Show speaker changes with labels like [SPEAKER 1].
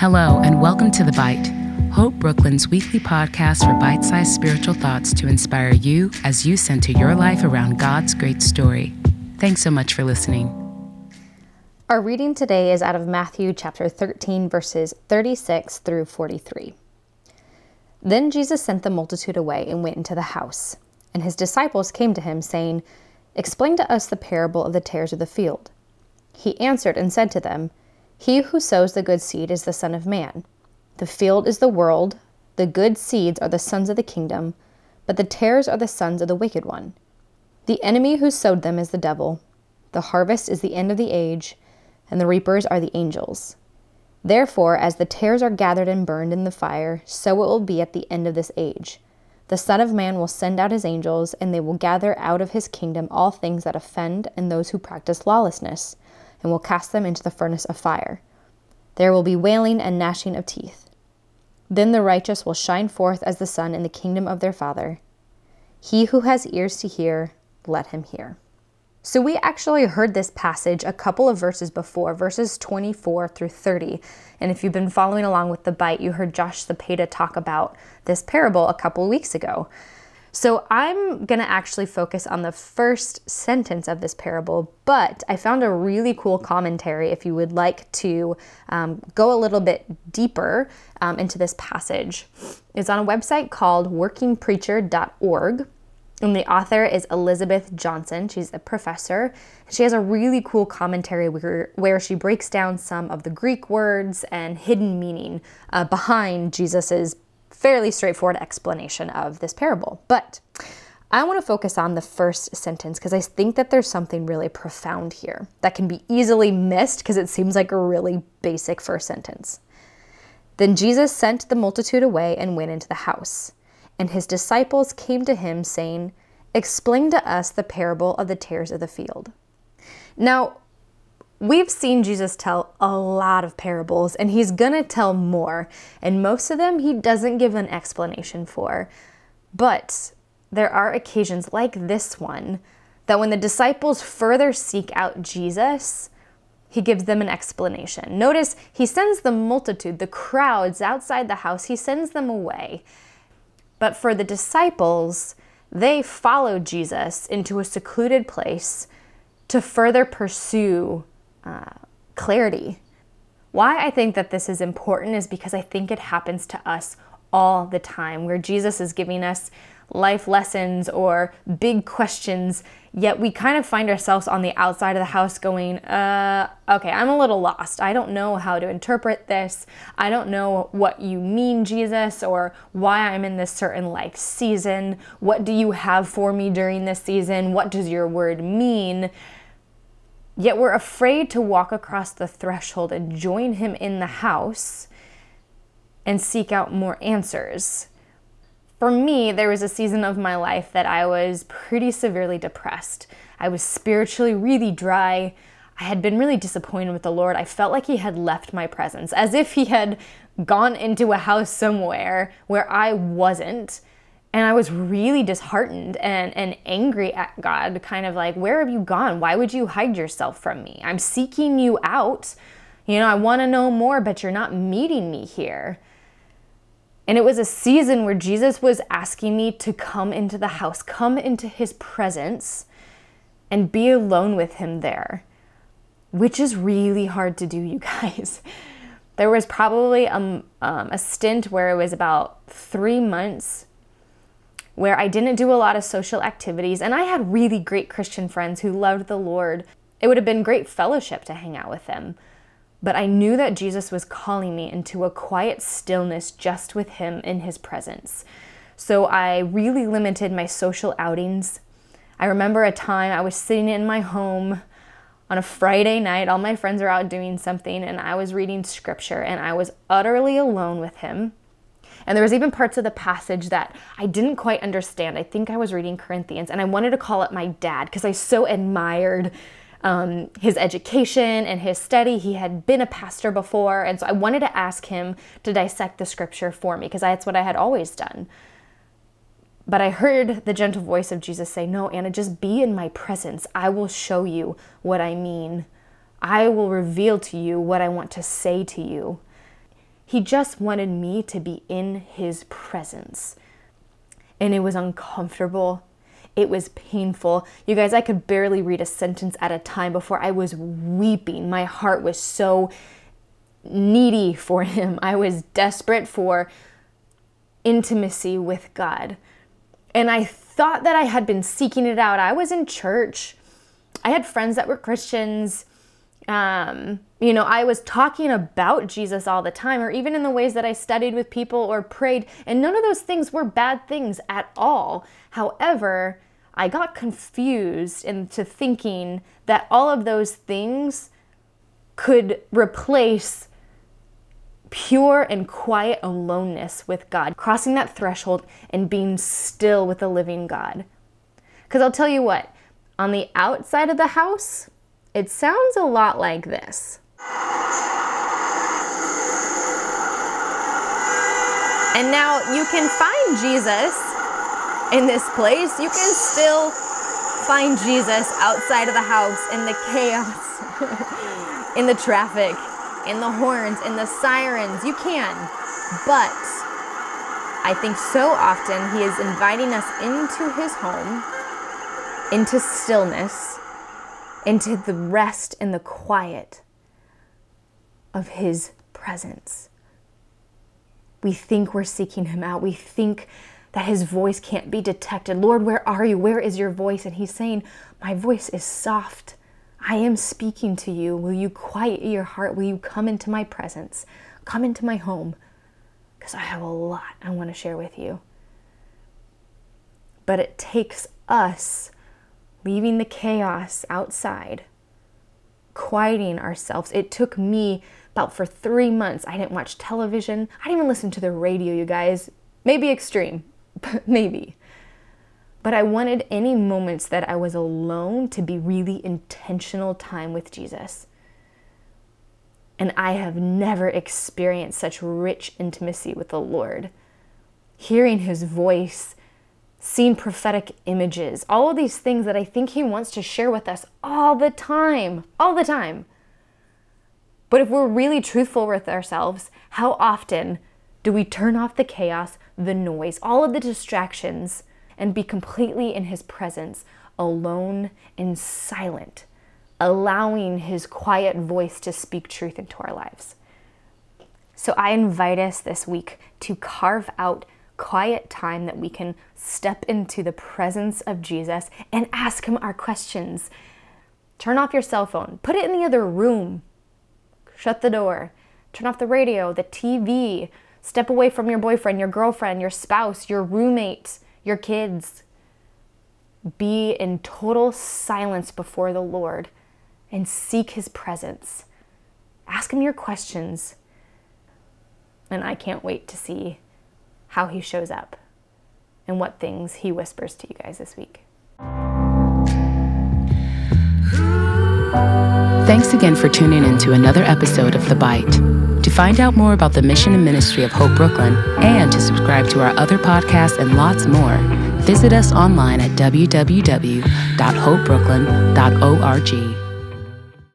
[SPEAKER 1] Hello, and welcome to The Bite, Hope Brooklyn's weekly podcast for bite sized spiritual thoughts to inspire you as you center your life around God's great story. Thanks so much for listening.
[SPEAKER 2] Our reading today is out of Matthew chapter 13, verses 36 through 43. Then Jesus sent the multitude away and went into the house. And his disciples came to him, saying, Explain to us the parable of the tares of the field. He answered and said to them, He who sows the good seed is the Son of Man. The field is the world, the good seeds are the sons of the kingdom, but the tares are the sons of the wicked one. The enemy who sowed them is the devil. The harvest is the end of the age, and the reapers are the angels. Therefore, as the tares are gathered and burned in the fire, so it will be at the end of this age. The Son of Man will send out his angels, and they will gather out of his kingdom all things that offend and those who practice lawlessness, and will cast them into the furnace of fire. There will be wailing and gnashing of teeth. Then the righteous will shine forth as the sun in the kingdom of their Father. He who has ears to hear, let him hear. So, we actually heard this passage a couple of verses before, verses 24 through 30. And if you've been following along with the bite, you heard Josh Cepeda talk about this parable a couple of weeks ago. So, I'm going to actually focus on the first sentence of this parable, but I found a really cool commentary if you would like to um, go a little bit deeper um, into this passage. It's on a website called workingpreacher.org. And the author is Elizabeth Johnson. She's a professor. She has a really cool commentary where, where she breaks down some of the Greek words and hidden meaning uh, behind Jesus's fairly straightforward explanation of this parable. But I want to focus on the first sentence because I think that there's something really profound here that can be easily missed because it seems like a really basic first sentence. Then Jesus sent the multitude away and went into the house. And his disciples came to him, saying, Explain to us the parable of the tares of the field. Now, we've seen Jesus tell a lot of parables, and he's to tell more. And most of them he doesn't give an explanation for. But there are occasions like this one that when the disciples further seek out Jesus, he gives them an explanation. Notice he sends the multitude, the crowds outside the house, he sends them away. But for the disciples, they followed Jesus into a secluded place to further pursue uh, clarity. Why I think that this is important is because I think it happens to us all the time, where Jesus is giving us life lessons or big questions, yet we kind of find ourselves on the outside of the house going, uh, okay, I'm a little lost. I don't know how to interpret this. I don't know what you mean, Jesus, or why I'm in this certain life season. What do you have for me during this season? What does your word mean? Yet we're afraid to walk across the threshold and join him in the house and seek out more answers for me, there was a season of my life that I was pretty severely depressed. I was spiritually really dry. I had been really disappointed with the Lord. I felt like He had left my presence, as if He had gone into a house somewhere where I wasn't. And I was really disheartened and, and angry at God, kind of like, Where have you gone? Why would you hide yourself from me? I'm seeking you out. You know, I want to know more, but you're not meeting me here. And it was a season where Jesus was asking me to come into the house, come into his presence, and be alone with him there, which is really hard to do, you guys. There was probably a, um, um, a stint where it was about three months where I didn't do a lot of social activities, and I had really great Christian friends who loved the Lord. It would have been great fellowship to hang out with them. But I knew that Jesus was calling me into a quiet stillness just with Him in His presence. So I really limited my social outings. I remember a time I was sitting in my home on a Friday night, all my friends are out doing something, and I was reading scripture and I was utterly alone with Him. And there was even parts of the passage that I didn't quite understand. I think I was reading Corinthians and I wanted to call it my dad because I so admired um, his education and his study. He had been a pastor before, and so I wanted to ask him to dissect the scripture for me because that's what I had always done. But I heard the gentle voice of Jesus say, No, Anna, just be in my presence. I will show you what I mean. I will reveal to you what I want to say to you. He just wanted me to be in his presence. And it was uncomfortable. It was painful. You guys, I could barely read a sentence at a time before I was weeping. My heart was so needy for him. I was desperate for intimacy with God. And I thought that I had been seeking it out. I was in church. I had friends that were Christians. Um, you know, I was talking about Jesus all the time, or even in the ways that I studied with people or prayed, and none of those things were bad things at all. However, I got confused into thinking that all of those things could replace pure and quiet aloneness with God, crossing that threshold and being still with the living God. Because I'll tell you what, on the outside of the house, it sounds a lot like this. And now you can find Jesus in this place. You can still find Jesus outside of the house in the chaos, in the traffic, in the horns, in the sirens. You can. But I think so often He is inviting us into His home, into stillness, into the rest and the quiet of His presence. We think we're seeking Him out. We think that His voice can't be detected. Lord, where are you? Where is your voice? And He's saying, My voice is soft I am speaking to you. Will you quiet your heart? Will you come into my presence? Come into my home? Because I have a lot I want to share with you. But it takes us leaving the chaos outside, quieting ourselves. It took me about for three months. I didn't watch television. I didn't even listen to the radio, you guys. Maybe extreme, maybe. But I wanted any moments that I was alone to be really intentional time with Jesus. And I have never experienced such rich intimacy with the Lord. Hearing his voice, seeing prophetic images, all of these things that I think he wants to share with us all the time, all the time. But if we're really truthful with ourselves, how often do we turn off the chaos, the noise, all of the distractions? and be completely in His presence, alone and silent, allowing His quiet voice to speak truth into our lives. So I invite us this week to carve out quiet time that we can step into the presence of Jesus and ask Him our questions. Turn off your cell phone, put it in the other room, shut the door, turn off the radio, the TV, step away from your boyfriend, your girlfriend, your spouse, your roommate your kids. Be in total silence before the Lord and seek His presence. Ask Him your questions. And I can't wait to see how He shows up and what things He whispers to you guys this week.
[SPEAKER 1] Thanks again for tuning in to another episode of The Bite. To find out more about the mission and ministry of Hope Brooklyn and to subscribe to our other podcasts and lots more, visit us online at www.hopebrooklyn.org.